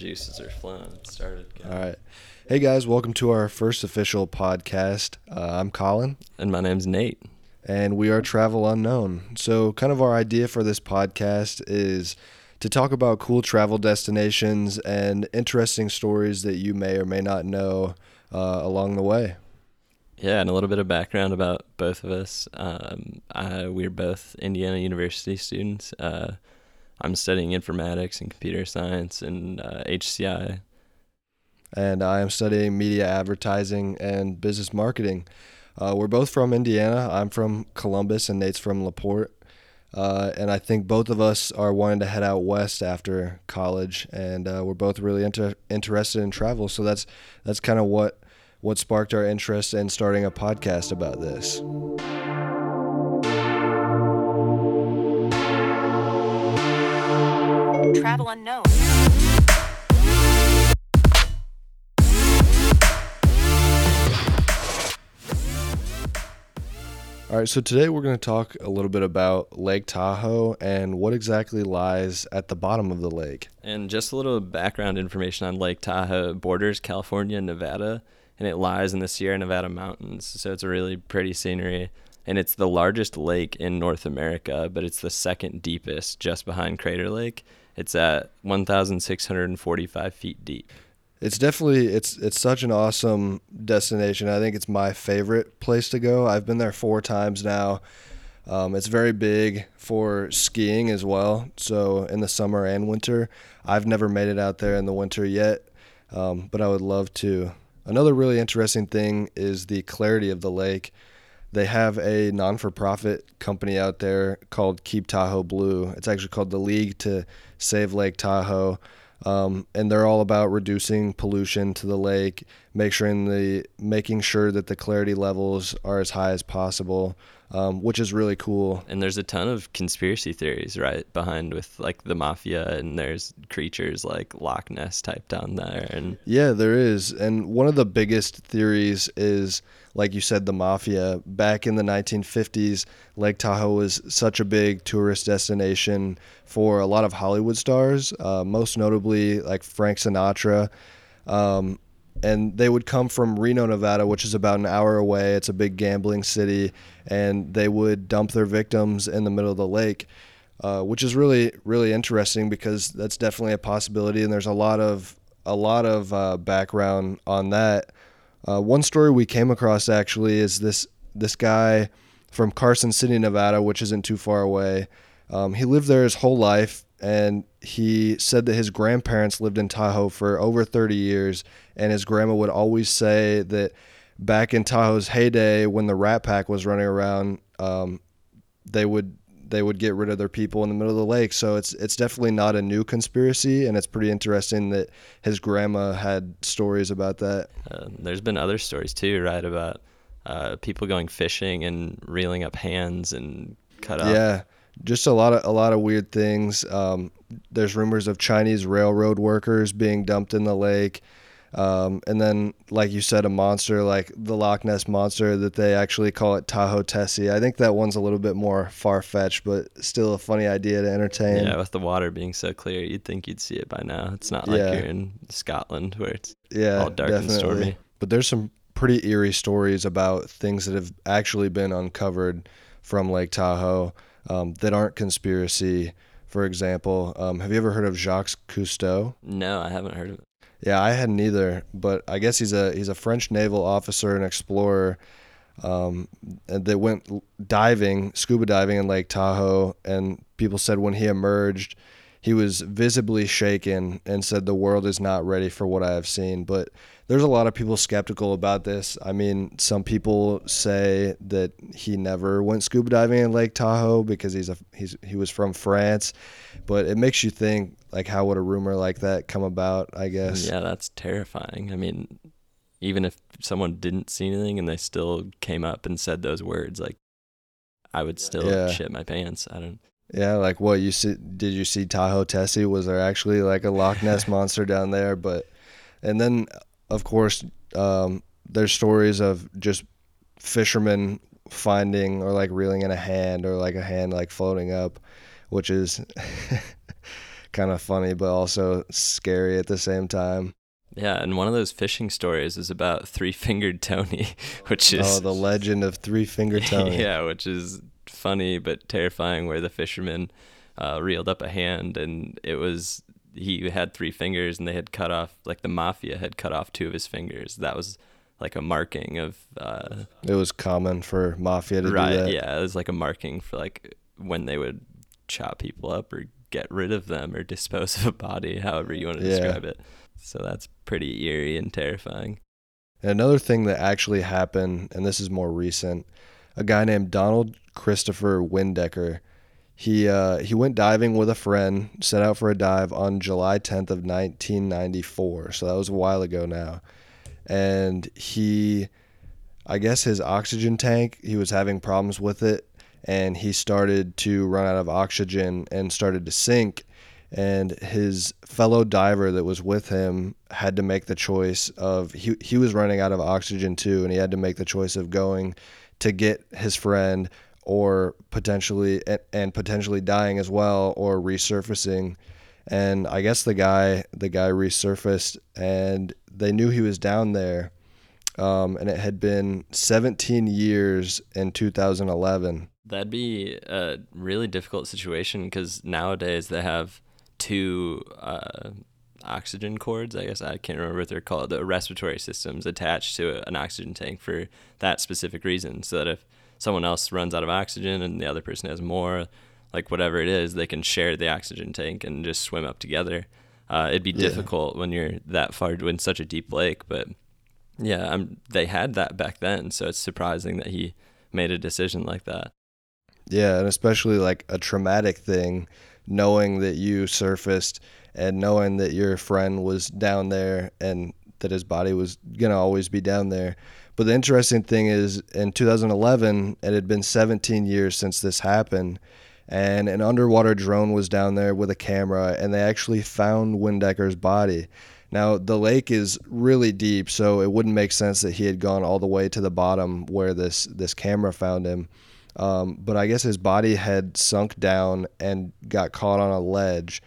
juices are flowing. It started. All right. Hey guys, welcome to our first official podcast. Uh, I'm Colin. And my name's Nate. And we are Travel Unknown. So, kind of our idea for this podcast is to talk about cool travel destinations and interesting stories that you may or may not know uh, along the way. Yeah, and a little bit of background about both of us. Um, I, we're both Indiana University students. Uh, I'm studying informatics and computer science and uh, HCI. And I am studying media advertising and business marketing. Uh, we're both from Indiana. I'm from Columbus, and Nate's from LaPorte. Uh, and I think both of us are wanting to head out west after college, and uh, we're both really inter- interested in travel. So that's that's kind of what what sparked our interest in starting a podcast about this. Travel Unknown. All right, so today we're going to talk a little bit about Lake Tahoe and what exactly lies at the bottom of the lake. And just a little background information on Lake Tahoe borders California and Nevada and it lies in the Sierra Nevada mountains. So it's a really pretty scenery. And it's the largest lake in North America, but it's the second deepest just behind Crater Lake. It's at 1,645 feet deep. It's definitely it's it's such an awesome destination. I think it's my favorite place to go. I've been there four times now. Um, it's very big for skiing as well. So in the summer and winter, I've never made it out there in the winter yet, um, but I would love to. Another really interesting thing is the clarity of the lake. They have a non for profit company out there called Keep Tahoe Blue. It's actually called the League to Save Lake Tahoe. Um, and they're all about reducing pollution to the lake, make sure the making sure that the clarity levels are as high as possible um, which is really cool. And there's a ton of conspiracy theories right behind with like the mafia, and there's creatures like Loch Ness type down there. And yeah, there is. And one of the biggest theories is, like you said, the mafia. Back in the 1950s, Lake Tahoe was such a big tourist destination for a lot of Hollywood stars, uh, most notably like Frank Sinatra. Um, and they would come from Reno, Nevada, which is about an hour away. It's a big gambling city, and they would dump their victims in the middle of the lake, uh, which is really really interesting because that's definitely a possibility, and there's a lot of a lot of uh, background on that. Uh, one story we came across actually is this this guy from Carson City, Nevada, which isn't too far away. Um, he lived there his whole life, and he said that his grandparents lived in Tahoe for over 30 years, and his grandma would always say that back in Tahoe's heyday, when the Rat Pack was running around, um, they would they would get rid of their people in the middle of the lake. So it's it's definitely not a new conspiracy, and it's pretty interesting that his grandma had stories about that. Uh, there's been other stories too, right? About uh, people going fishing and reeling up hands and cut up. Yeah, just a lot of a lot of weird things. Um, there's rumors of Chinese railroad workers being dumped in the lake. Um, and then, like you said, a monster like the Loch Ness monster that they actually call it Tahoe Tessie. I think that one's a little bit more far fetched, but still a funny idea to entertain. Yeah, with the water being so clear, you'd think you'd see it by now. It's not like yeah. you're in Scotland where it's yeah, all dark definitely. and stormy. But there's some pretty eerie stories about things that have actually been uncovered from Lake Tahoe um, that aren't conspiracy. For example, um, have you ever heard of Jacques Cousteau? No, I haven't heard of it. Yeah, I hadn't either, but I guess he's a he's a French naval officer and explorer um, that went diving, scuba diving in Lake Tahoe, and people said when he emerged, he was visibly shaken and said the world is not ready for what I have seen. But there's a lot of people skeptical about this. I mean, some people say that he never went scuba diving in Lake Tahoe because he's a he's he was from France, but it makes you think like how would a rumor like that come about? I guess. Yeah, that's terrifying. I mean, even if someone didn't see anything and they still came up and said those words, like I would still yeah. shit my pants. I don't. Yeah, like what you see? Did you see Tahoe Tessie? Was there actually like a Loch Ness monster down there? But, and then of course, um, there's stories of just fishermen finding or like reeling in a hand or like a hand like floating up, which is kind of funny, but also scary at the same time. Yeah, and one of those fishing stories is about Three Fingered Tony, which is oh the legend of Three Fingered Tony. yeah, which is funny but terrifying, where the fisherman uh, reeled up a hand and it was he had three fingers and they had cut off like the mafia had cut off two of his fingers. That was like a marking of. Uh, it was common for mafia to right, do that. Yeah, it was like a marking for like when they would chop people up or get rid of them or dispose of a body, however you want to Yeah. describe it. So that's pretty eerie and terrifying. And another thing that actually happened, and this is more recent, a guy named Donald Christopher Windecker. He uh, he went diving with a friend, set out for a dive on July 10th of 1994. So that was a while ago now. And he, I guess his oxygen tank, he was having problems with it, and he started to run out of oxygen and started to sink. And his fellow diver that was with him had to make the choice of he he was running out of oxygen too, and he had to make the choice of going to get his friend or potentially and, potentially dying as well or resurfacing and i guess the guy the guy resurfaced and they knew he was down there um, and it had been 17 years in 2011 That'd be a really difficult situation because nowadays they have two uh, oxygen cords. I guess I can't remember what they're called. The respiratory systems attached to an oxygen tank for that specific reason, so that if someone else runs out of oxygen and the other person has more, like whatever it is, they can share the oxygen tank and just swim up together. Uh, it'd be Yeah. difficult when you're that far in such a deep lake, but yeah, I'm, they had that back then, so it's surprising that he made a decision like that. Yeah, and especially like a traumatic thing, knowing that you surfaced and knowing that your friend was down there and that his body was going to always be down there. But the interesting thing is in 2011, it had been 17 years since this happened, and an underwater drone was down there with a camera, and they actually found Windecker's body. Now, the lake is really deep, so it wouldn't make sense that he had gone all the way to the bottom where this, this camera found him. Um, but I guess his body had sunk down and got caught on a ledge.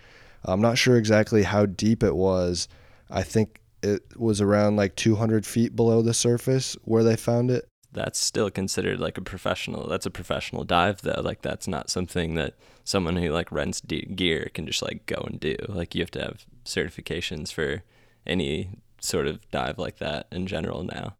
I'm not sure exactly how deep it was. I think it was around like 200 feet below the surface where they found it. that's still considered like a professional that's a professional dive though like that's not something that someone who like rents de- gear can just like go and do like you have to have certifications for any sort of dive like that in general now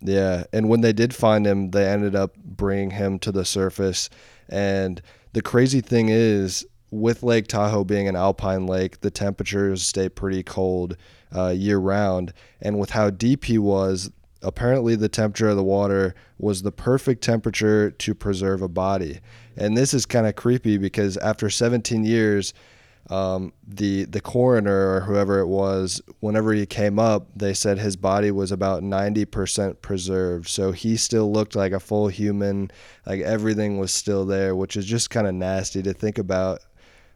Yeah, and when they did find him, they ended up bringing him to the surface. And the crazy thing is, with Lake Tahoe being an alpine lake, the temperatures stay pretty cold uh, year round. And with how deep he was, apparently the temperature of the water was the perfect temperature to preserve a body. And this is kind of creepy because after 17 years, um, the the coroner or whoever it was, whenever he came up, they said his body was about ninety percent preserved. So he still looked like a full human, like everything was still there, which is just kind of nasty to think about,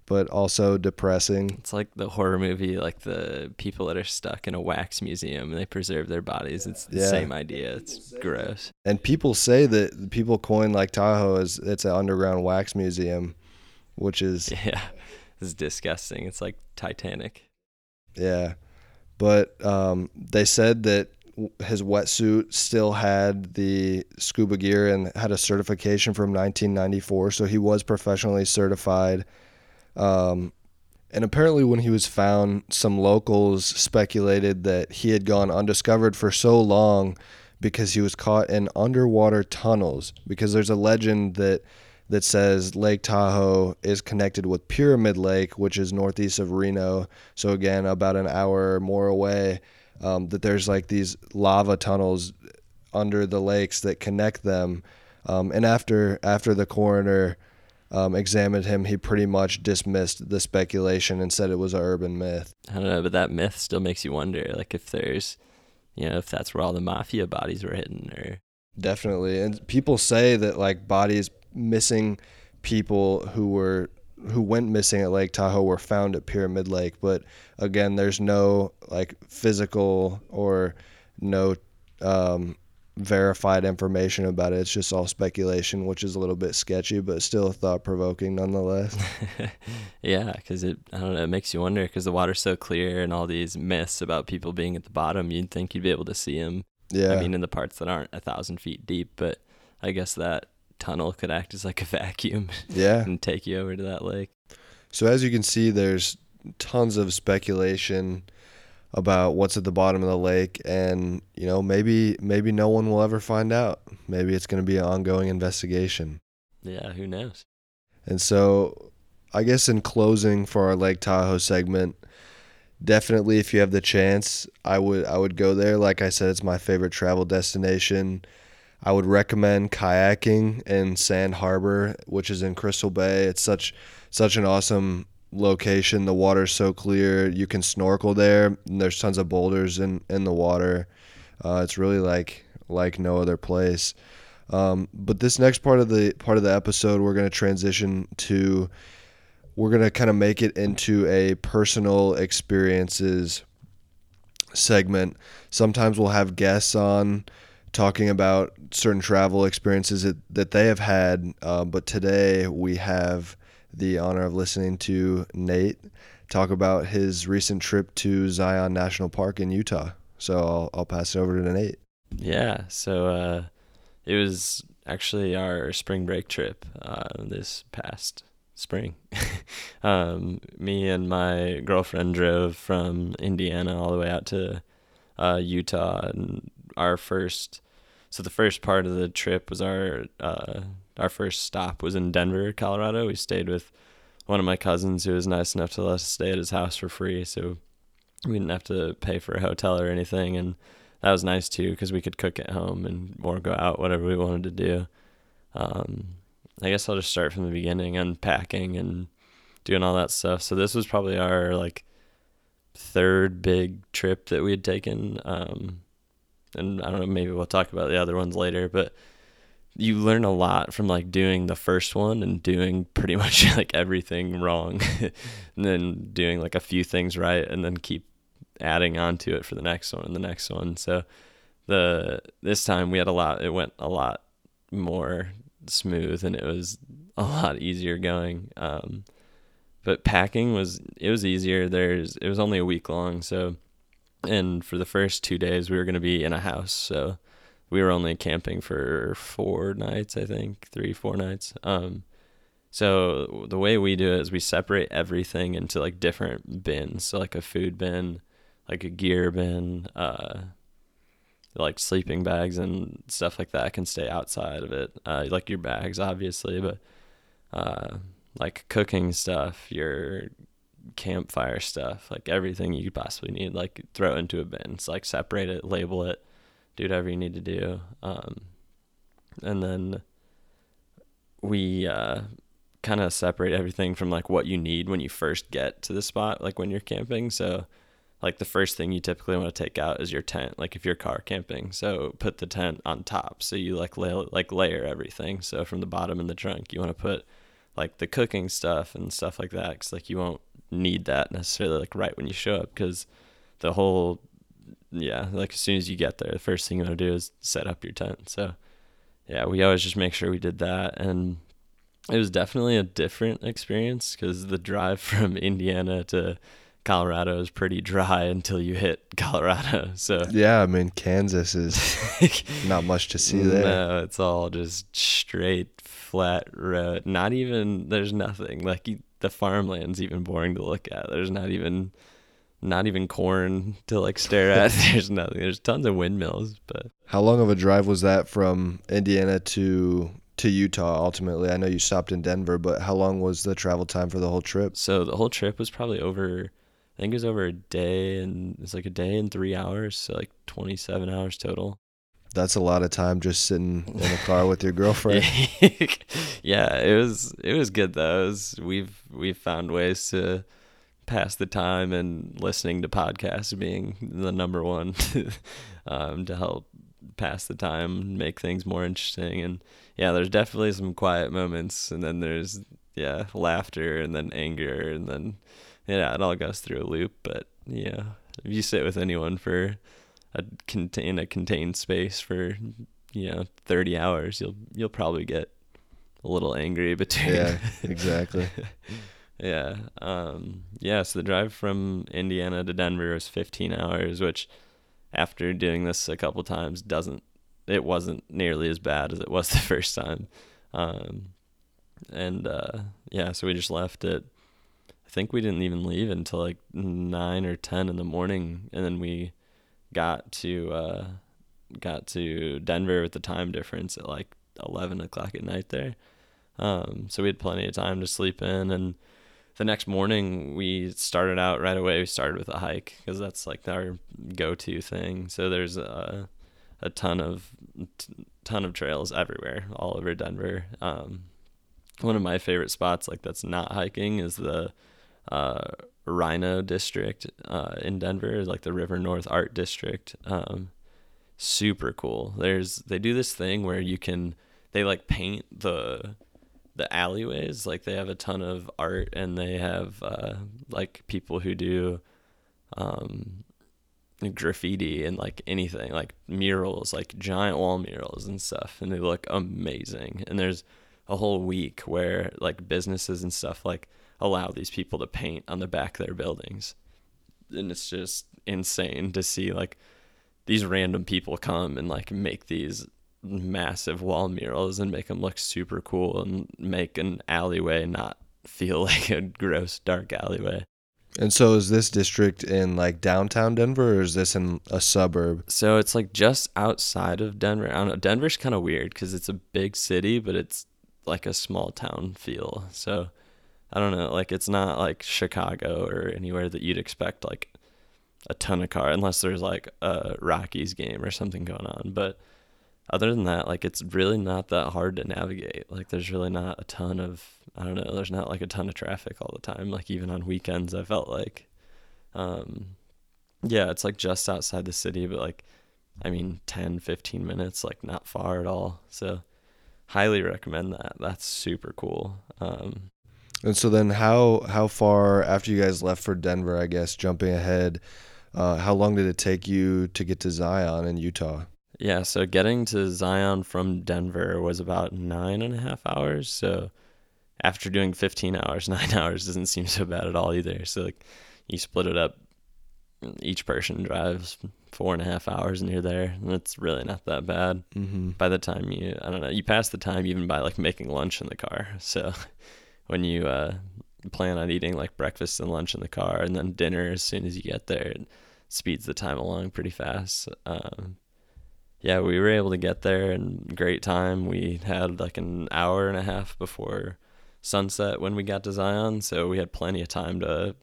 but also depressing. it's like the horror movie like the people that are stuck in a wax museum and they preserve their bodies it's the Yeah. same idea it's gross And people say that people coin like Tahoe as it's an underground wax museum, which is yeah it's disgusting it's like titanic Yeah, but um, they said that his wetsuit still had the scuba gear and had a certification from 1994, so he was professionally certified. Um, and apparently, when he was found, some locals speculated that he had gone undiscovered for so long because he was caught in underwater tunnels. Because there's a legend that that says Lake Tahoe is connected with Pyramid Lake, which is northeast of Reno. So again, about an hour or more away. Um, that there's like these lava tunnels under the lakes that connect them. Um, and after after the coroner um, examined him, he pretty much dismissed the speculation and said it was an urban myth. i don't know but that myth still makes you wonder like if there's you know if that's where all the mafia bodies were hidden or Definitely, and people say that like bodies missing people who were who went missing at Lake Tahoe were found at Pyramid Lake, but again, there's no like physical or no um, verified information about it. It's just all speculation, which is a little bit sketchy, but still thought provoking nonetheless. yeah, because it I don't know, it makes you wonder because the water's so clear and all these myths about people being at the bottom. You'd think you'd be able to see them. Yeah, I mean, in the parts that aren't a thousand feet deep, but I guess that tunnel could act as like a vacuum. Yeah, and take you over to that lake. So as you can see, there's tons of speculation about what's at the bottom of the lake and you know maybe maybe no one will ever find out. Maybe it's going to be an ongoing investigation. Yeah who knows? And so i guess in closing for our lake tahoe segment definitely if you have the chance i would i would go there. Like i said it's my favorite travel destination. I would recommend kayaking in sand harbor which is in crystal bay. It's such such an awesome location. The water's so clear. You can snorkel there. there's tons of boulders in, in the water. Uh, it's really like like no other place. Um, but this next part of the part of the episode, we're going to transition to. We're going to kind of make it into a personal experiences segment. Sometimes we'll have guests on talking about certain travel experiences that, that they have had. Uh, but today we have the honor of listening to Nate talk about his recent trip to Zion National Park in Utah. So I'll, I'll pass it over to Nate. Yeah. So uh, it was actually our spring break trip uh, this past spring. um, me and my girlfriend drove from Indiana all the way out to uh, Utah, and our first. So the first part of the trip was our uh, our first stop was in Denver, Colorado. We stayed with one of my cousins who was nice enough to let us stay at his house for free, so we didn't have to pay for a hotel or anything, and that was nice too because we could cook at home and or go out whatever we wanted to do. Um, I guess I'll just start from the beginning, unpacking and doing all that stuff. So this was probably our like third big trip that we had taken. Um, and I don't know, maybe we'll talk about the other ones later, but you learn a lot from like doing the first one and doing pretty much like everything wrong and then doing like a few things right and then keep adding on to it for the next one and the next one. So the this time we had a lot it went a lot more smooth and it was a lot easier going um, but packing was it was easier. There's it was only a week long so and for the first two days we were going to be in a house so we were only camping for four nights, I think, three, four nights. Um, so the way we do it is we separate everything into like different bins. So like a food bin, like a gear bin, uh, like sleeping bags and stuff like that can stay outside of it. Uh, like your bags, obviously, but uh, like cooking stuff, your campfire stuff, like everything you could possibly need, like throw into a bin. It's like separate it, label it, do whatever you need to do. Um, and then we uh, kind of separate everything from like what you need when you first get to the spot, like when you're camping. So, like the first thing you typically want to take out is your tent. Like if you're car camping, so put the tent on top. So you like lay, like layer everything. So from the bottom in the trunk, you want to put like the cooking stuff and stuff like that, because like you won't need that necessarily like right when you show up, because the whole yeah, like as soon as you get there, the first thing you want to do is set up your tent. So, yeah, we always just make sure we did that. And it was definitely a different experience because the drive from Indiana to Colorado is pretty dry until you hit Colorado. So, yeah, I mean, Kansas is not much to see there. No, it's all just straight, flat road. Not even, there's nothing. Like, the farmland's even boring to look at. There's not even not even corn to like stare at. There's nothing. There's tons of windmills, but how long of a drive was that from Indiana to to Utah ultimately? I know you stopped in Denver, but how long was the travel time for the whole trip? So the whole trip was probably over I think it was over a day and it's like a day and 3 hours, so like 27 hours total. That's a lot of time just sitting in a car with your girlfriend. yeah, it was it was good though. Was, we've we've found ways to pass the time and listening to podcasts being the number one um, to help pass the time, make things more interesting. And yeah, there's definitely some quiet moments, and then there's yeah laughter, and then anger, and then yeah, it all goes through a loop. But yeah, if you sit with anyone for a contain a contained space for you know 30 hours, you'll you'll probably get a little angry between. Yeah, exactly. yeah. Um, yeah. So the drive from Indiana to Denver was 15 hours, which after doing this a couple times doesn't it wasn't nearly as bad as it was the first time. Um, and uh, yeah, so we just left it. I think we didn't even leave until like nine or ten in the morning, and then we got to uh, got to Denver with the time difference at like eleven o'clock at night there. Um, so we had plenty of time to sleep in, and the next morning we started out right away. We started with a hike because that's like our go-to thing. So there's a a ton of ton of trails everywhere, all over Denver. Um, one of my favorite spots, like that's not hiking, is the uh, RiNo District uh, in Denver, like the River North Art District. Um, super cool. There's they do this thing where you can they like paint the the alleyways. Like they have a ton of art and they have uh, like people who do um, graffiti and like anything like murals like giant wall murals and stuff and they look amazing and there's a whole week where like businesses and stuff like allow these people to paint on the back of their buildings and it's just insane to see like these random people come and like make these massive wall murals and make them look super cool and make an alleyway not feel like a gross dark alleyway and so is this district in like downtown Denver or is this in a suburb? So it's like just outside of Denver. I don't know. Denver's kind of weird because it's a big city, but it's like a small town feel. So I don't know. Like it's not like Chicago or anywhere that you'd expect like a ton of car unless there's like a Rockies game or something going on. But other than that, like it's really not that hard to navigate. Like there's really not a ton of I don't know, there's not like a ton of traffic all the time. Like even on weekends I felt like um yeah, it's like just outside the city, but like I mean 10, 15 minutes, like not far at all. So highly recommend that. That's super cool. Um and so then how how far after you guys left for Denver, I guess, jumping ahead, uh, how long did it take you to get to Zion in Utah? Yeah, so getting to Zion from Denver was about nine and a half hours. So after doing 15 hours, nine hours doesn't seem so bad at all either. So like you split it up, each person drives four and a half hours and you're there. And it's really not that bad. Mm-hmm. By the time you, I don't know, you pass the time even by like making lunch in the car. So when you uh, plan on eating like breakfast and lunch in the car and then dinner as soon as you get there, it speeds the time along pretty fast. Um, yeah, we were able to get there and great time. We had like an hour and a half before sunset when we got to Zion, so we had plenty of time to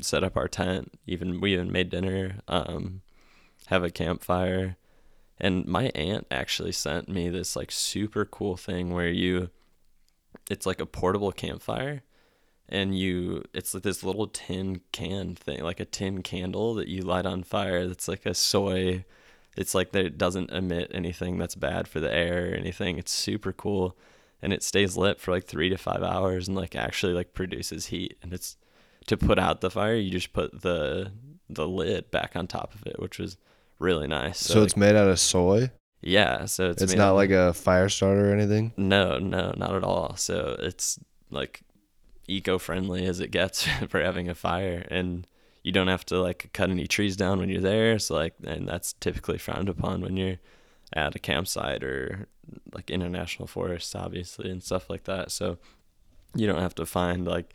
set up our tent. Even we even made dinner, um, have a campfire, and my aunt actually sent me this like super cool thing where you, it's like a portable campfire, and you it's like this little tin can thing, like a tin candle that you light on fire. That's like a soy it's like that it doesn't emit anything that's bad for the air or anything. It's super cool and it stays lit for like 3 to 5 hours and like actually like produces heat and it's to put out the fire, you just put the the lid back on top of it, which was really nice. So, so it's made out of soy? Yeah, so it's It's not like a fire starter or anything? No, no, not at all. So it's like eco-friendly as it gets for having a fire and you don't have to like cut any trees down when you're there. So like, and that's typically frowned upon when you're at a campsite or like international forests, obviously, and stuff like that. So you don't have to find like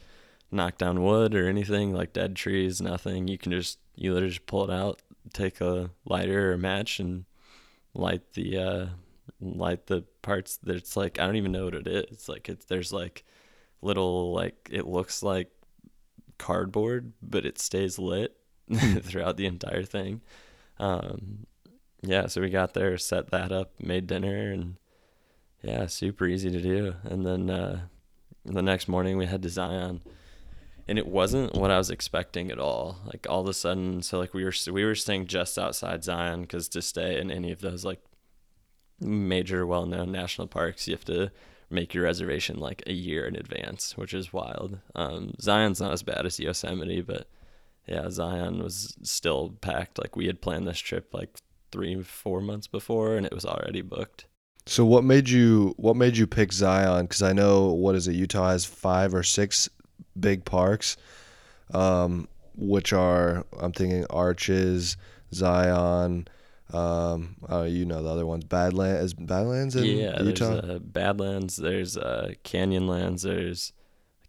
knock down wood or anything like dead trees, nothing. You can just you literally just pull it out, take a lighter or match, and light the uh, light the parts. That's like I don't even know what it is. It's like it's there's like little like it looks like cardboard, but it stays lit throughout the entire thing. Um, yeah, so we got there, set that up, made dinner, and yeah, super easy to do. And then uh, the next morning we had to Zion, and it wasn't what I was expecting at all. Like all of a sudden, so like we were we were staying just outside Zion because to stay in any of those like major well-known national parks, you have to make your reservation like a year in advance, which is wild. Um, Zion's not as bad as Yosemite, but yeah, Zion was still packed. Like we had planned this trip like three, four months before, and it was already booked. So what made you what made you pick Zion? Because I know what is it? Utah has five or six big parks, um, which are I'm thinking Arches, Zion. Um, uh, you know the other ones. Badlands is Badlands in yeah, Utah. there's uh, Badlands, there's uh, Canyonlands, there's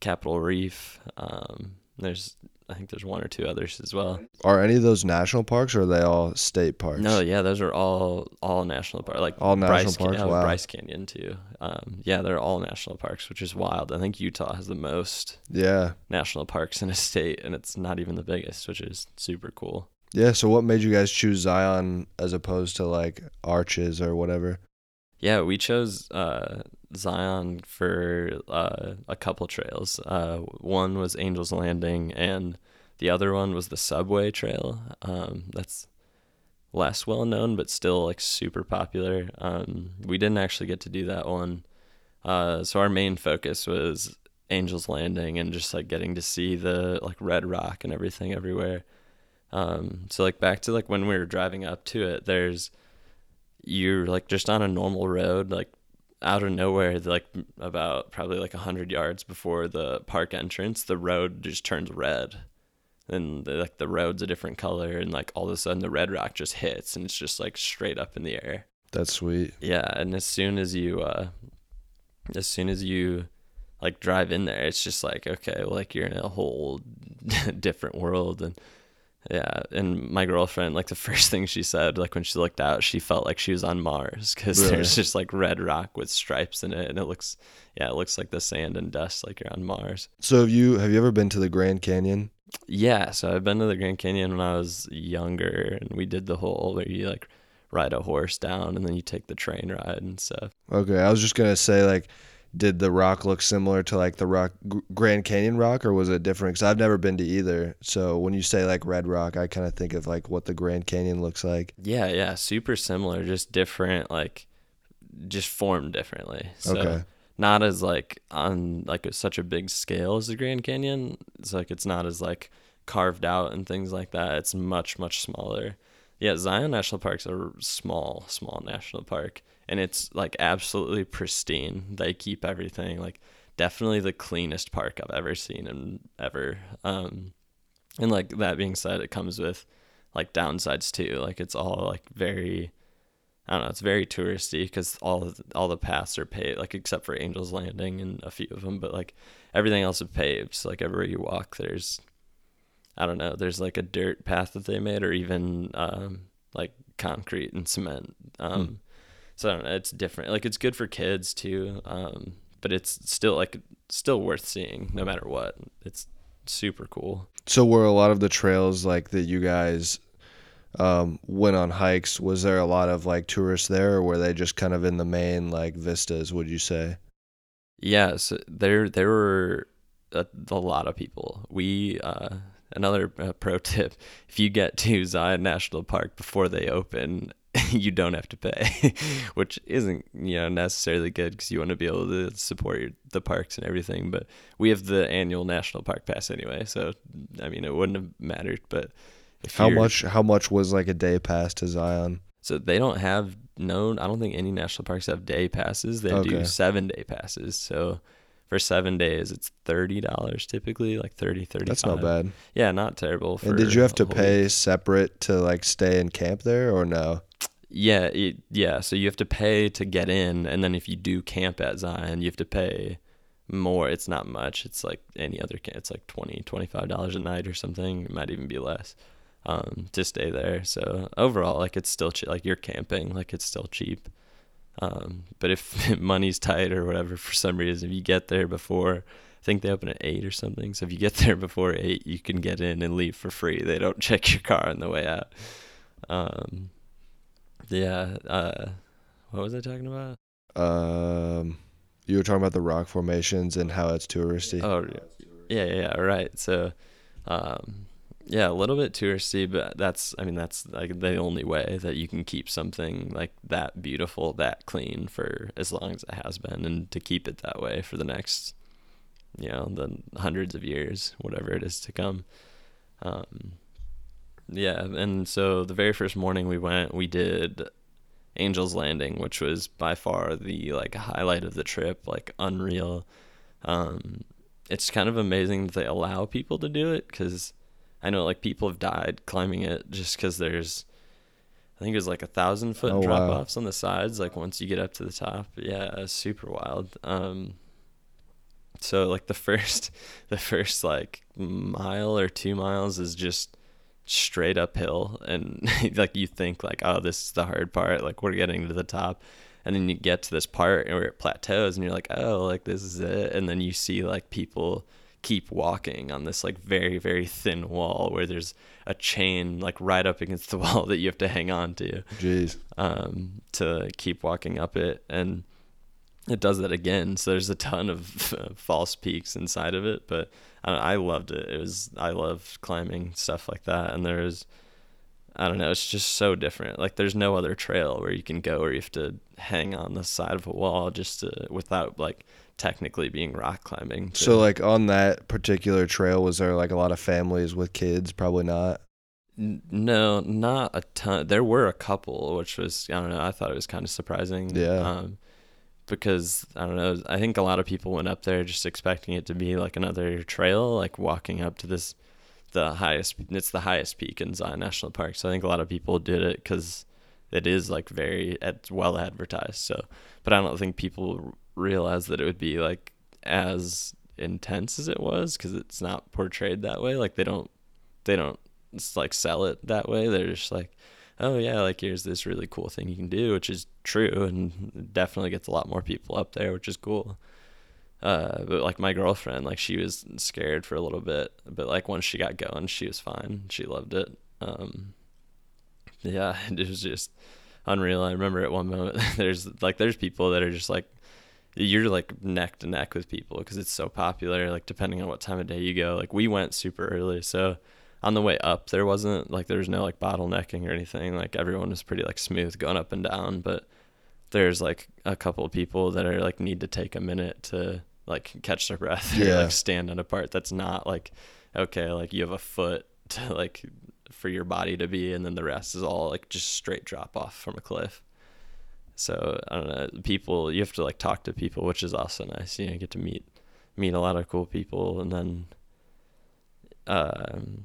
Capitol Reef. Um, there's I think there's one or two others as well. Are any of those national parks or are they all state parks? No, yeah, those are all all national parks. Like All national Bryce, parks? yeah, Wow. Bryce Canyon too. Um, yeah, they're all national parks, which is wild. I think Utah has the most Yeah. national parks in a state, and it's not even the biggest, which is super cool. Yeah. So what made you guys choose Zion as opposed to like Arches or whatever? Yeah, we chose uh, Zion for uh, a couple trails. Uh, one was Angel's Landing, and the other one was the Subway Trail. Um, that's less well known, but still like super popular. Um, we didn't actually get to do that one, uh, so our main focus was Angel's Landing and just like getting to see the like Red Rock and everything everywhere. Um, so like back to like when we were driving up to it, there's you're like just on a normal road, like out of nowhere, like about probably like a hundred yards before the park entrance, the road just turns red, and the, like the road's a different color, and like all of a sudden the red rock just hits, and it's just like straight up in the air. That's sweet. Yeah, and as soon as you, uh, as soon as you like drive in there, it's just like okay, well, like you're in a whole different world, and yeah. And my girlfriend, like the first thing she said, like when she looked out, she felt like she was on Mars because Really? there's just like red rock with stripes in it, and it looks, yeah, it looks like the sand and dust, like you're on Mars. So have you have you ever been to the Grand Canyon? Yeah, so I've been to the Grand Canyon when I was younger, and we did the whole where you like ride a horse down, and then you take the train ride and stuff. Okay, I was just gonna say like, did the rock look similar to like the rock Grand Canyon rock, or was it different? Because I've never been to either. So when you say like Red Rock, I kind of think of like what the Grand Canyon looks like. Yeah, yeah, super similar, just different, like just formed differently. So Okay. not as like on like such a big scale as the Grand Canyon. It's like it's not as like carved out and things like that. It's much much smaller. Yeah, Zion National Park's a small small national park, and it's like absolutely pristine. They keep everything like definitely the cleanest park I've ever seen and ever. Um, and like that being said, it comes with like downsides too. Like it's all like very, I don't know, it's very touristy because all all the paths are paved, like except for Angel's Landing and a few of them, but like everything else is paved. So like everywhere you walk, there's, I don't know, there's like a dirt path that they made, or even um, like concrete and cement. Um, So I don't know, it's different. Like it's good for kids too, um, but it's still like still worth seeing no matter what. It's super cool. So were a lot of the trails like that you guys um, went on hikes? Was there a lot of like tourists there, or were they just kind of in the main like vistas? Would you say? Yeah, so there there were a, a lot of people. We uh, another uh, pro tip: if you get to Zion National Park before they open, you don't have to pay, which isn't you know necessarily good because you want to be able to support your, the parks and everything. But we have the annual national park pass anyway, so I mean it wouldn't have mattered. But if How much? How much was like a day pass to Zion? So they don't have no. I don't think any national parks have day passes. They Okay. do seven day passes. So for seven days, it's thirty dollars typically, like 30 35 That's not bad. Yeah, not terrible. For And did you have to pay week. separate to like stay in camp there, or no? Yeah, it, yeah. So you have to pay to get in, and then if you do camp at Zion, you have to pay more. It's not much. It's like any other camp. It's like 20 dollars a night or something. It might even be less um, to stay there. So overall, like it's still che- like you're camping. Like it's still cheap. Um, but if money's tight or whatever for some reason, if you get there before, I think they open at eight or something. So if you get there before eight, you can get in and leave for free. They don't check your car on the way out. Um, yeah. Uh, what was I talking about? Um, you were talking about the rock formations and how it's touristy. Oh, yeah, yeah, yeah. Right. So, um, yeah, a little bit touristy, but that's, I mean, that's like the only way that you can keep something like that beautiful, that clean for as long as it has been, and to keep it that way for the next, you know, the hundreds of years, whatever it is to come. Um, yeah, and so the very first morning we went, we did Angel's Landing, which was by far the like highlight of the trip, like unreal. Um, it's kind of amazing that they allow people to do it because I know like people have died climbing it just because there's, I think it was like a thousand foot Oh, drop wow. offs on the sides. Like once you get up to the top, yeah, it's super wild. Um, so like the first, the first like mile or two miles is just straight uphill and like you think like oh this is the hard part like we're getting to the top and then you get to this part where it plateaus and you're like oh like this is it and then you see like people keep walking on this like very very thin wall where there's a chain like right up against the wall that you have to hang on to Jeez. um, to keep walking up it, and it does that again. So there's a ton of false peaks inside of it, but I, don't, I loved it. It was I love climbing stuff like that, and there's I don't know, it's just so different. Like there's no other trail where you can go where you have to hang on the side of a wall just to, without like technically being rock climbing. So like on that particular trail, was there like a lot of families with kids? Probably not. No, not a ton. There were a couple, which was I don't know. I thought it was kind of surprising. Yeah. Um, because I don't know. I think a lot of people went up there just expecting it to be like another trail, like walking up to this, the highest. It's the highest peak in Zion National Park. So I think a lot of people did it because it is like very well advertised. So, but I don't think people realize that it would be like as intense as it was because it's not portrayed that way. Like they don't, they don't like sell it that way. They're just like, oh yeah, like here's this really cool thing you can do, which is true and definitely gets a lot more people up there, which is cool. Uh, but like my girlfriend, like she was scared for a little bit, but like once she got going, she was fine. She loved it. Um, yeah, it was just unreal. I remember at one moment there's like there's people that are just like you're like neck to neck with people because it's so popular. Like depending on what time of day you go, like we went super early, so on the way up there wasn't like there was no like bottlenecking or anything. Like everyone was pretty like smooth going up and down, but there's like a couple of people that are like need to take a minute to like catch their breath or Yeah. like stand on a part that's not like okay like you have a foot to like for your body to be and then the rest is all like just straight drop off from a cliff so i don't know people you have to like talk to people which is also nice you know you get to meet meet a lot of cool people and then um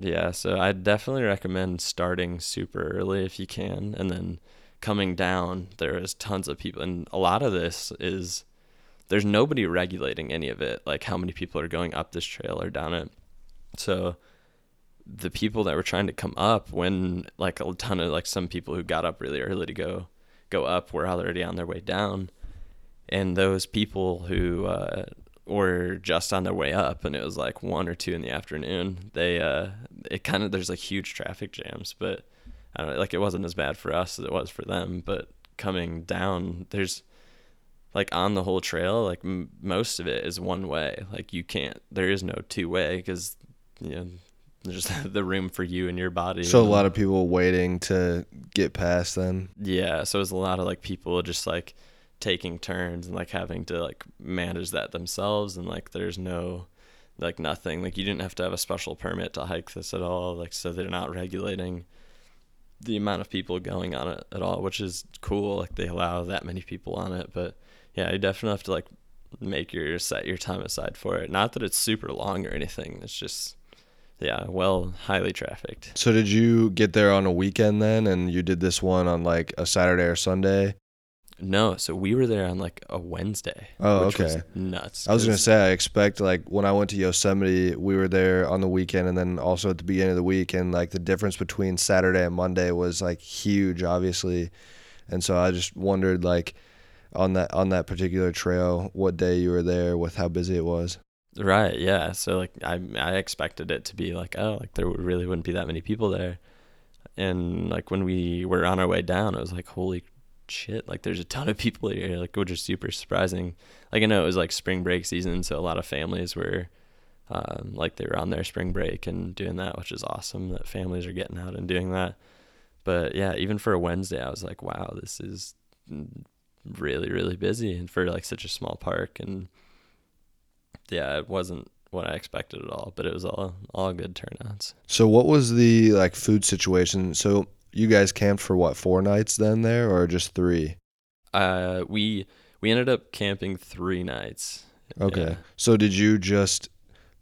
yeah so i definitely recommend starting super early if you can and then coming down there is tons of people and a lot of this is there's nobody regulating any of it like how many people are going up this trail or down it. So the people that were trying to come up when like a ton of like some people who got up really early to go go up were already on their way down. And those people who uh, were just on their way up and it was like one or two in the afternoon they uh it kind of there's like huge traffic jams but i don't know like it wasn't as bad for us as it was for them but coming down there's like on the whole trail like m- most of it is one way like you can't there is no two way because you know there's the room for you and your body So a lot of people waiting to get past then. yeah, so it was a lot of like people just like taking turns and like having to like manage that themselves and like there's no like nothing like you didn't have to have a special permit to hike this at all like so they're not regulating the amount of people going on it at all which is cool like they allow that many people on it but yeah you definitely have to like make your set your time aside for it not that it's super long or anything it's just yeah well highly trafficked So did you get there on a weekend then, and you did this one on like a Saturday or Sunday? No, so we were there on like a Wednesday. Oh, which was okay. nuts. I was gonna say I expect like when I went to Yosemite, we were there on the weekend, and then also at the beginning of the week, and like the difference between Saturday and Monday was like huge, obviously, and so I just wondered like on that on that particular trail, what day you were there with how busy it was. Right, yeah. So like I I expected it to be like oh like there really wouldn't be that many people there, and like when we were on our way down, it was like holy shit like there's a ton of people here like which is super surprising. Like I know it was like spring break season, so a lot of families were. Um, like they were on their spring break and doing that, which is awesome that families are getting out and doing that. But yeah, even for a Wednesday, I was like, wow, this is really, really busy and for like such a small park. And yeah, it wasn't what I expected at all, but it was all all good turnouts. So what was the like food situation? So you guys camped for what four nights then there, or just three? Uh, we we ended up camping three nights. Okay. Yeah. So did you just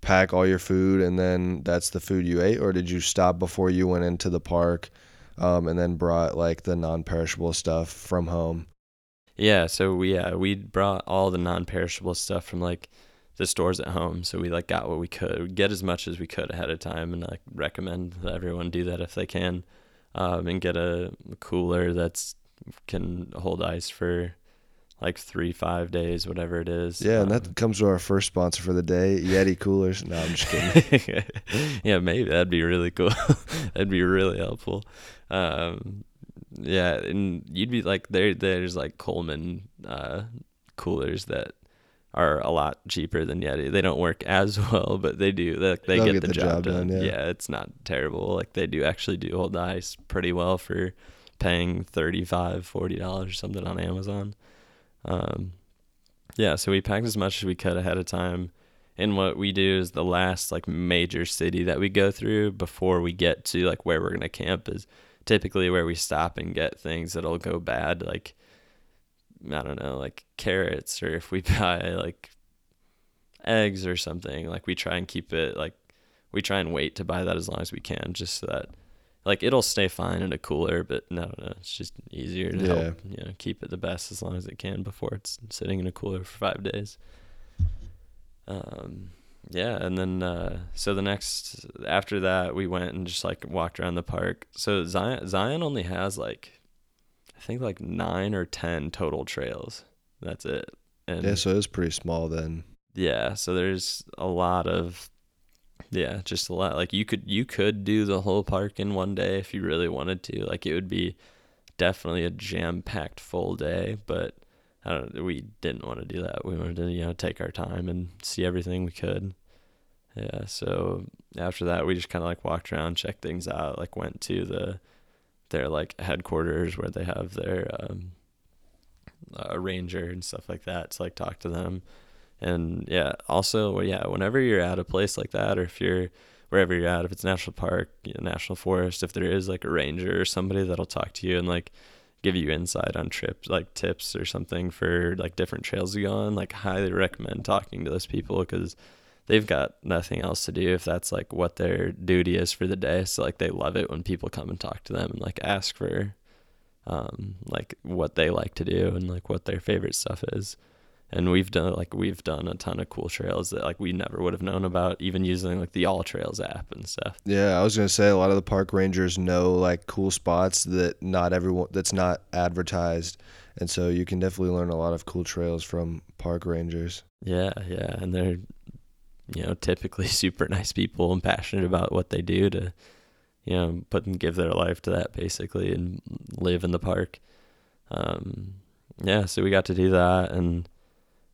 pack all your food and then that's the food you ate, or did you stop before you went into the park, um, and then brought like the non-perishable stuff from home? Yeah, so we uh, we brought all the non-perishable stuff from like the stores at home. So we like got what we could, we get as much as we could ahead of time, and like recommend that everyone do that if they can, um, and get a cooler that's can hold ice for like three five days, whatever it is. Yeah, and Um, that comes to our first sponsor for the day, Yeti coolers. No, I'm just kidding. yeah, maybe that'd be really cool. that'd be really helpful. Um, yeah, and you'd be like there. There's like Coleman uh, coolers that are a lot cheaper than Yeti. They don't work as well, but they do. They, they get, get the, the job, job done. done, yeah. yeah, it's not terrible. Like they do actually do hold the ice pretty well for paying $35, 40 dollars or something on Amazon. Um, yeah, so we packed as much as we could ahead of time. And what we do is the last like major city that we go through before we get to like where we're gonna camp is typically where we stop and get things that'll go bad, like I don't know, like carrots or if we buy like eggs or something, like we try and keep it like we try and wait to buy that as long as we can, just so that like it'll stay fine in a cooler, but no, no, it's just easier to Yeah. help you know keep it the best as long as it can before it's sitting in a cooler for five days. Um, yeah, and then uh, so the next after that we went and just like walked around the park. So Zion Zion only has like think like nine or ten total trails. That's it. And yeah, so it was pretty small then. yeah, so there's a lot of yeah, just a lot. Like you could you could do the whole park in one day if you really wanted to. Like it would be definitely a jam-packed full day, but I don't we didn't want to do that. We wanted to, you know, take our time and see everything we could. Yeah, so after that we just kind of like walked around, checked things out, like went to the their like headquarters where they have their um a ranger and stuff like that to like talk to them. And yeah also yeah whenever you're at a place like that or if you're wherever you're at if it's national park you know, national forest if there is like a ranger or somebody that'll talk to you and like give you insight on trips like tips or something for like different trails to go on like highly recommend talking to those people because they've got nothing else to do if that's like what their duty is for the day. So like they love it when people come and talk to them and like ask for um like what they like to do and like what their favorite stuff is. And we've done like we've done a ton of cool trails that like we never would have known about even using like the AllTrails app and stuff. Yeah, I was gonna say a lot of the park rangers know like cool spots that not everyone that's not advertised, and so you can definitely learn a lot of cool trails from park rangers. yeah yeah. And they're you know typically super nice people and passionate about what they do to you know put and give their life to that basically and live in the park. Um yeah so we got to do that and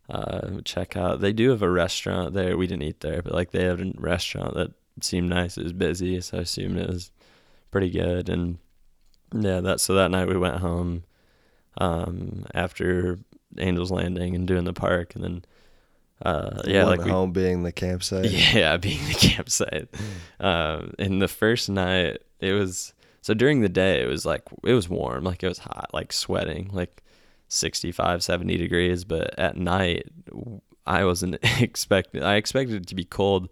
uh check out they do have a restaurant there. We didn't eat there but like they have a restaurant that seemed nice. It was busy so i assumed it was pretty good. And yeah that so that night we went home um after angels landing and doing the park and then uh yeah One like we, home being the campsite. yeah, being the campsite. Um, and the first night, it was so during the day, it was like it was warm, like it was hot, like sweating, like 65, 70 degrees. But at night, I wasn't expecting. I expected it to be cold.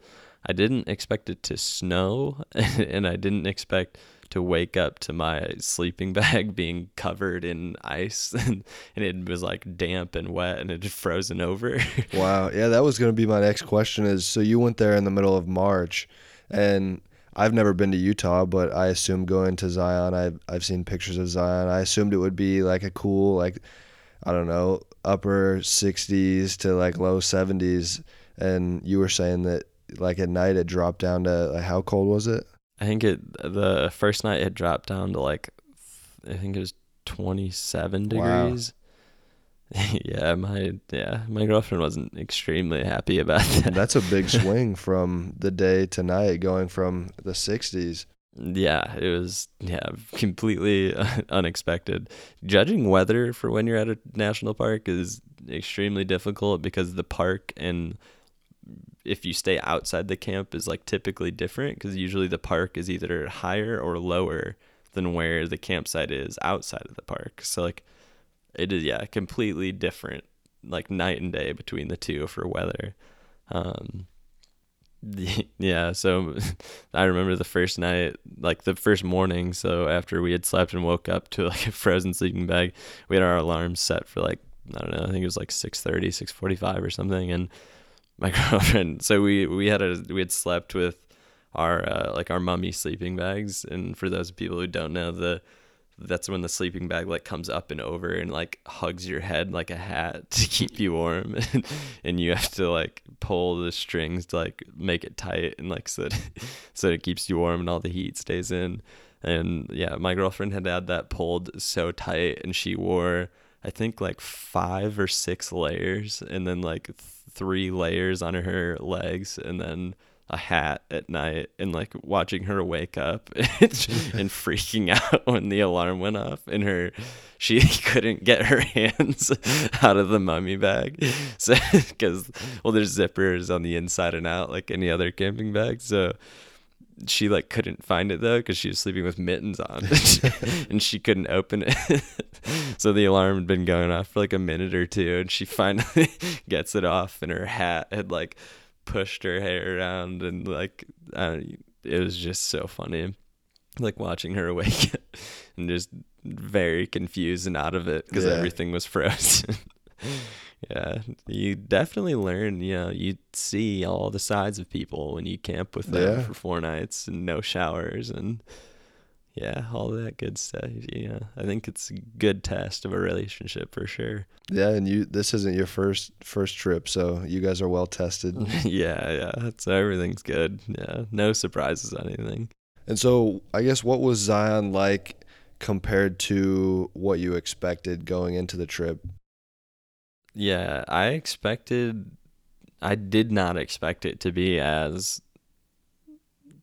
I didn't expect it to snow, and I didn't expect to wake up to my sleeping bag being covered in ice, and, and it was like damp and wet, and it had frozen over. Wow. Yeah, that was going to be my next question is so you went there in the middle of March and I've never been to Utah, but I assume going to Zion, I've I've seen pictures of Zion. I assumed it would be like a cool like I don't know, upper 60s to like low 70s and you were saying that like at night it dropped down to like, how cold was it? I think it the first night it dropped down to like I think it was 27 degrees. Wow. yeah, my yeah, my girlfriend wasn't extremely happy about that. That's a big swing from the day to night going from the 60s. yeah, it was yeah, completely unexpected. Judging weather for when you're at a national park is extremely difficult because the park and if you stay outside the camp is like typically different because usually the park is either higher or lower than where the campsite is outside of the park. So like it is yeah completely different like night and day between the two for weather. Um, yeah, so I remember the first night, like the first morning. So after we had slept and woke up to like a frozen sleeping bag, we had our alarms set for like I don't know, I think it was like 6:30, 6:45 or something, and my girlfriend. So we we had a we had slept with our uh, like our mummy sleeping bags, and for those people who don't know the that's when the sleeping bag like comes up and over and like hugs your head like a hat to keep you warm. And, and you have to like pull the strings to like make it tight and like so that, so it keeps you warm and all the heat stays in. And yeah my girlfriend had had that pulled so tight and she wore i think like five or six layers and then like three layers on her legs and then a hat at night and like watching her wake up and, and freaking out when the alarm went off and her she couldn't get her hands out of the mummy bag. So because well there's zippers on the inside and out like any other camping bag. So she like couldn't find it though because she was sleeping with mittens on. And she couldn't open it. So the alarm had been going off for like a minute or two and she finally gets it off and her hat had like pushed her hair around and like uh, it was just so funny like watching her awake and just very confused and out of it because yeah. everything was frozen yeah you definitely learn you know you see all the sides of people when you camp with them yeah. for four nights and no showers and yeah, all that good stuff. Yeah, I think it's a good test of a relationship for sure. Yeah, and you this isn't your first first trip, so you guys are well tested. yeah, yeah. So everything's good. Yeah, no surprises on anything. And so, I guess what was Zion like compared to what you expected going into the trip? Yeah, I expected I did not expect it to be as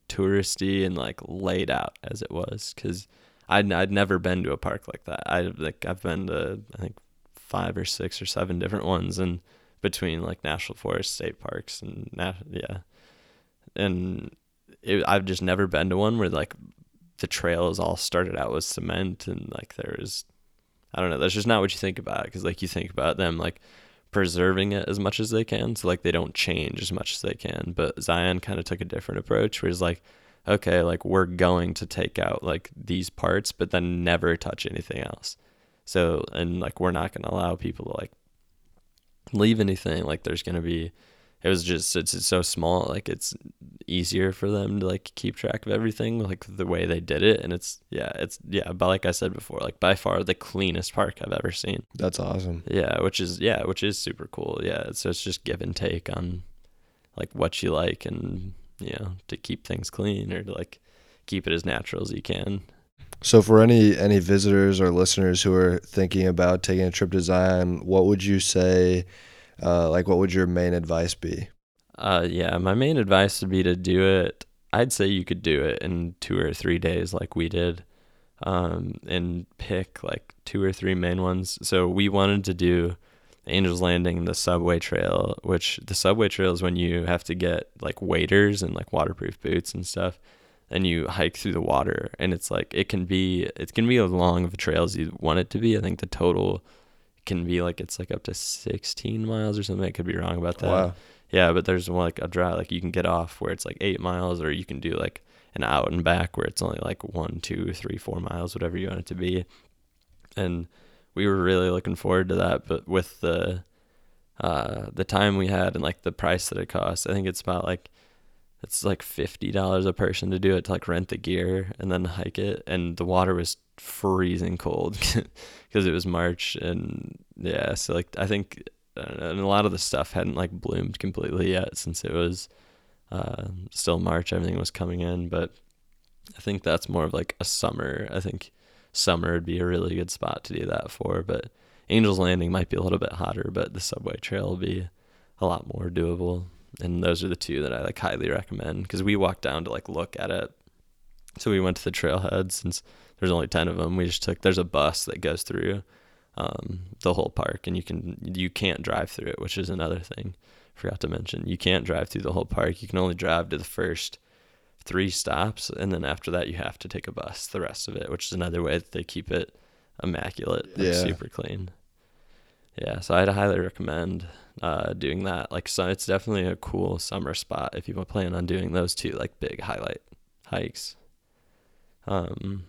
touristy and like laid out as it was because I'd I'd never been to a park like that. I like I've been to I think five or six or seven different ones and between like national forest, state parks, and yeah, and it, I've just never been to one where like the trails all started out with cement and like there was I don't know. That's just not what you think about because like you think about them like preserving it as much as they can so like they don't change as much as they can but zion kind of took a different approach where he's like okay like we're going to take out like these parts but then never touch anything else so and like we're not going to allow people to like leave anything like there's going to be it was just it's, it's so small like it's easier for them to like keep track of everything like the way they did it. And it's yeah it's yeah but like i said before like by far the cleanest park i've ever seen. That's awesome. Yeah which is yeah which is super cool. Yeah so it's just give and take on like what you like and you know to keep things clean or to like keep it as natural as you can. So for any any visitors or listeners who are thinking about taking a trip to zion what would you say uh, like what would your main advice be? Uh, yeah, my main advice would be to do it. I'd say you could do it in two or three days, like we did, um, and pick like two or three main ones. So we wanted to do Angels Landing, the subway trail, which the subway trail is when you have to get like waders and like waterproof boots and stuff, and you hike through the water. And it's like it can be it can be as long of a trail as you want it to be. I think the total can be like it's like up to 16 miles or something. I could be wrong about that. Wow. Yeah, but there's one like a drive like you can get off where it's like eight miles, or you can do like an out and back where it's only like one, two, three, four miles, whatever you want it to be. And we were really looking forward to that, but with the uh, the time we had and like the price that it cost, I think it's about like it's like fifty dollars a person to do it to like rent the gear and then hike it, and the water was freezing cold because it was March and yeah, so like I think and a lot of the stuff hadn't like bloomed completely yet since it was uh, still March. Everything was coming in, but I think that's more of like a summer. I think summer would be a really good spot to do that for. But Angels Landing might be a little bit hotter, but the subway trail will be a lot more doable. And those are the two that I like highly recommend because we walked down to like look at it. So we went to the trailhead since there's only 10 of them. We just took, there's a bus that goes through um, the whole park and you can, you can't drive through it, which is another thing forgot to mention you can't drive through the whole park. You can only drive to the first three stops, and then after that you have to take a bus the rest of it, which is another way that they keep it immaculate, like Yeah. super clean. Yeah, so I'd highly recommend uh, doing that. Like, so it's definitely a cool summer spot if you plan on doing those two like big highlight hikes. Um,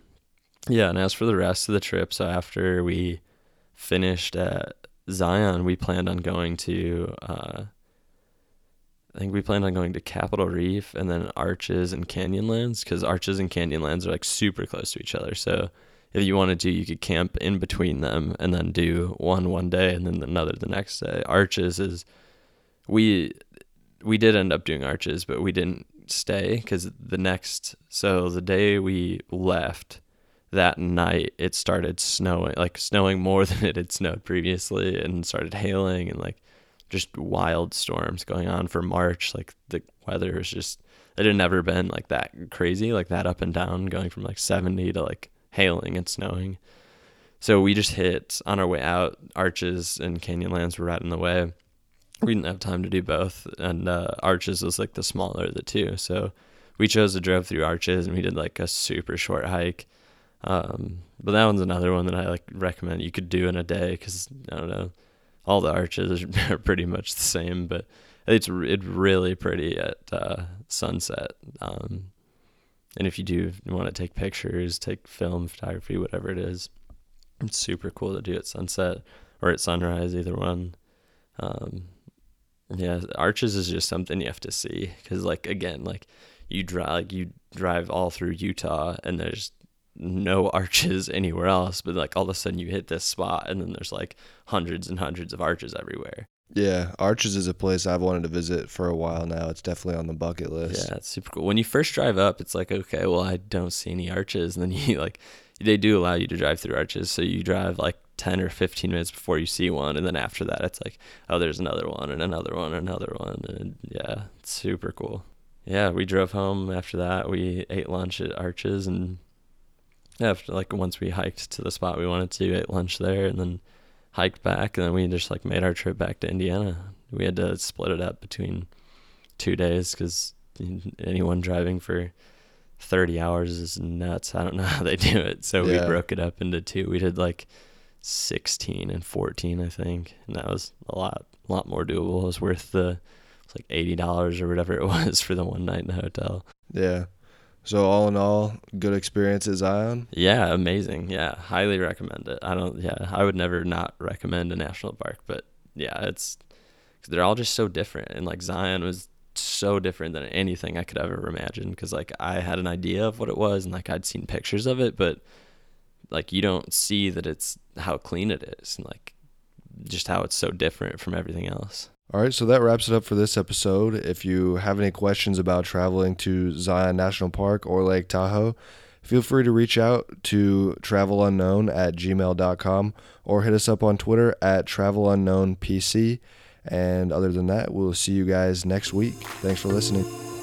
yeah, and as for the rest of the trip, so after we finished at Zion, we planned on going to. Uh, I think we planned on going to Capitol Reef and then Arches and Canyonlands because Arches and Canyonlands are like super close to each other. So if you wanted to, you could camp in between them and then do one one day and then another the next day. Arches is we we did end up doing Arches, but we didn't stay because the next so the day we left that night it started snowing like snowing more than it had snowed previously and started hailing and like just wild storms going on for March. Like the weather was just it had never been like that crazy, like that up and down, going from like 70 to like hailing and snowing. So we just hit on our way out. Arches and Canyonlands were right in the way. We didn't have time to do both, and uh, Arches was like the smaller of the two. So we chose to drive through Arches, and we did like a super short hike. Um, but that one's another one that I like recommend you could do in a day because I don't know all the arches are pretty much the same, but it's it's really pretty at uh, sunset. Um, and if you do want to take pictures, take film, photography, whatever it is, it's super cool to do at sunset or at sunrise, either one. Um, yeah, arches is just something you have to see because, like, again, like you drive, like you drive all through Utah, and there's no arches anywhere else, but like all of a sudden you hit this spot, and then there's like hundreds and hundreds of arches everywhere. Yeah, Arches is a place I've wanted to visit for a while now. It's definitely on the bucket list. Yeah, it's super cool. When you first drive up, it's like, okay, well, I don't see any arches. And then you like, they do allow you to drive through arches. So you drive like 10 or 15 minutes before you see one. And then after that, it's like, oh, there's another one and another one and another one. And yeah, it's super cool. Yeah, we drove home after that. We ate lunch at Arches. And after like once we hiked to the spot we wanted to, ate lunch there and then hiked back. And then we just like made our trip back to Indiana. We had to split it up between two days because anyone driving for 30 hours is nuts. I don't know how they do it. So Yeah. we broke it up into two. We did like 16 and 14, I think. And that was a lot, a lot more doable. It was worth the, it was like $80 or whatever it was for the one night in the hotel. Yeah. So all in all, good experience at Zion. Yeah, amazing. Yeah, highly recommend it. I don't, yeah, I would never not recommend a national park, but yeah, it's, they're all just so different. And like Zion was so different than anything I could ever imagine. Cause like I had an idea of what it was and like I'd seen pictures of it, but like you don't see that it's how clean it is and like just how it's so different from everything else. All right, so that wraps it up for this episode. If you have any questions about traveling to Zion National Park or Lake Tahoe, feel free to reach out to travelunknown at gmail.com or hit us up on Twitter at travelunknownpc. And other than that, we'll see you guys next week. Thanks for listening.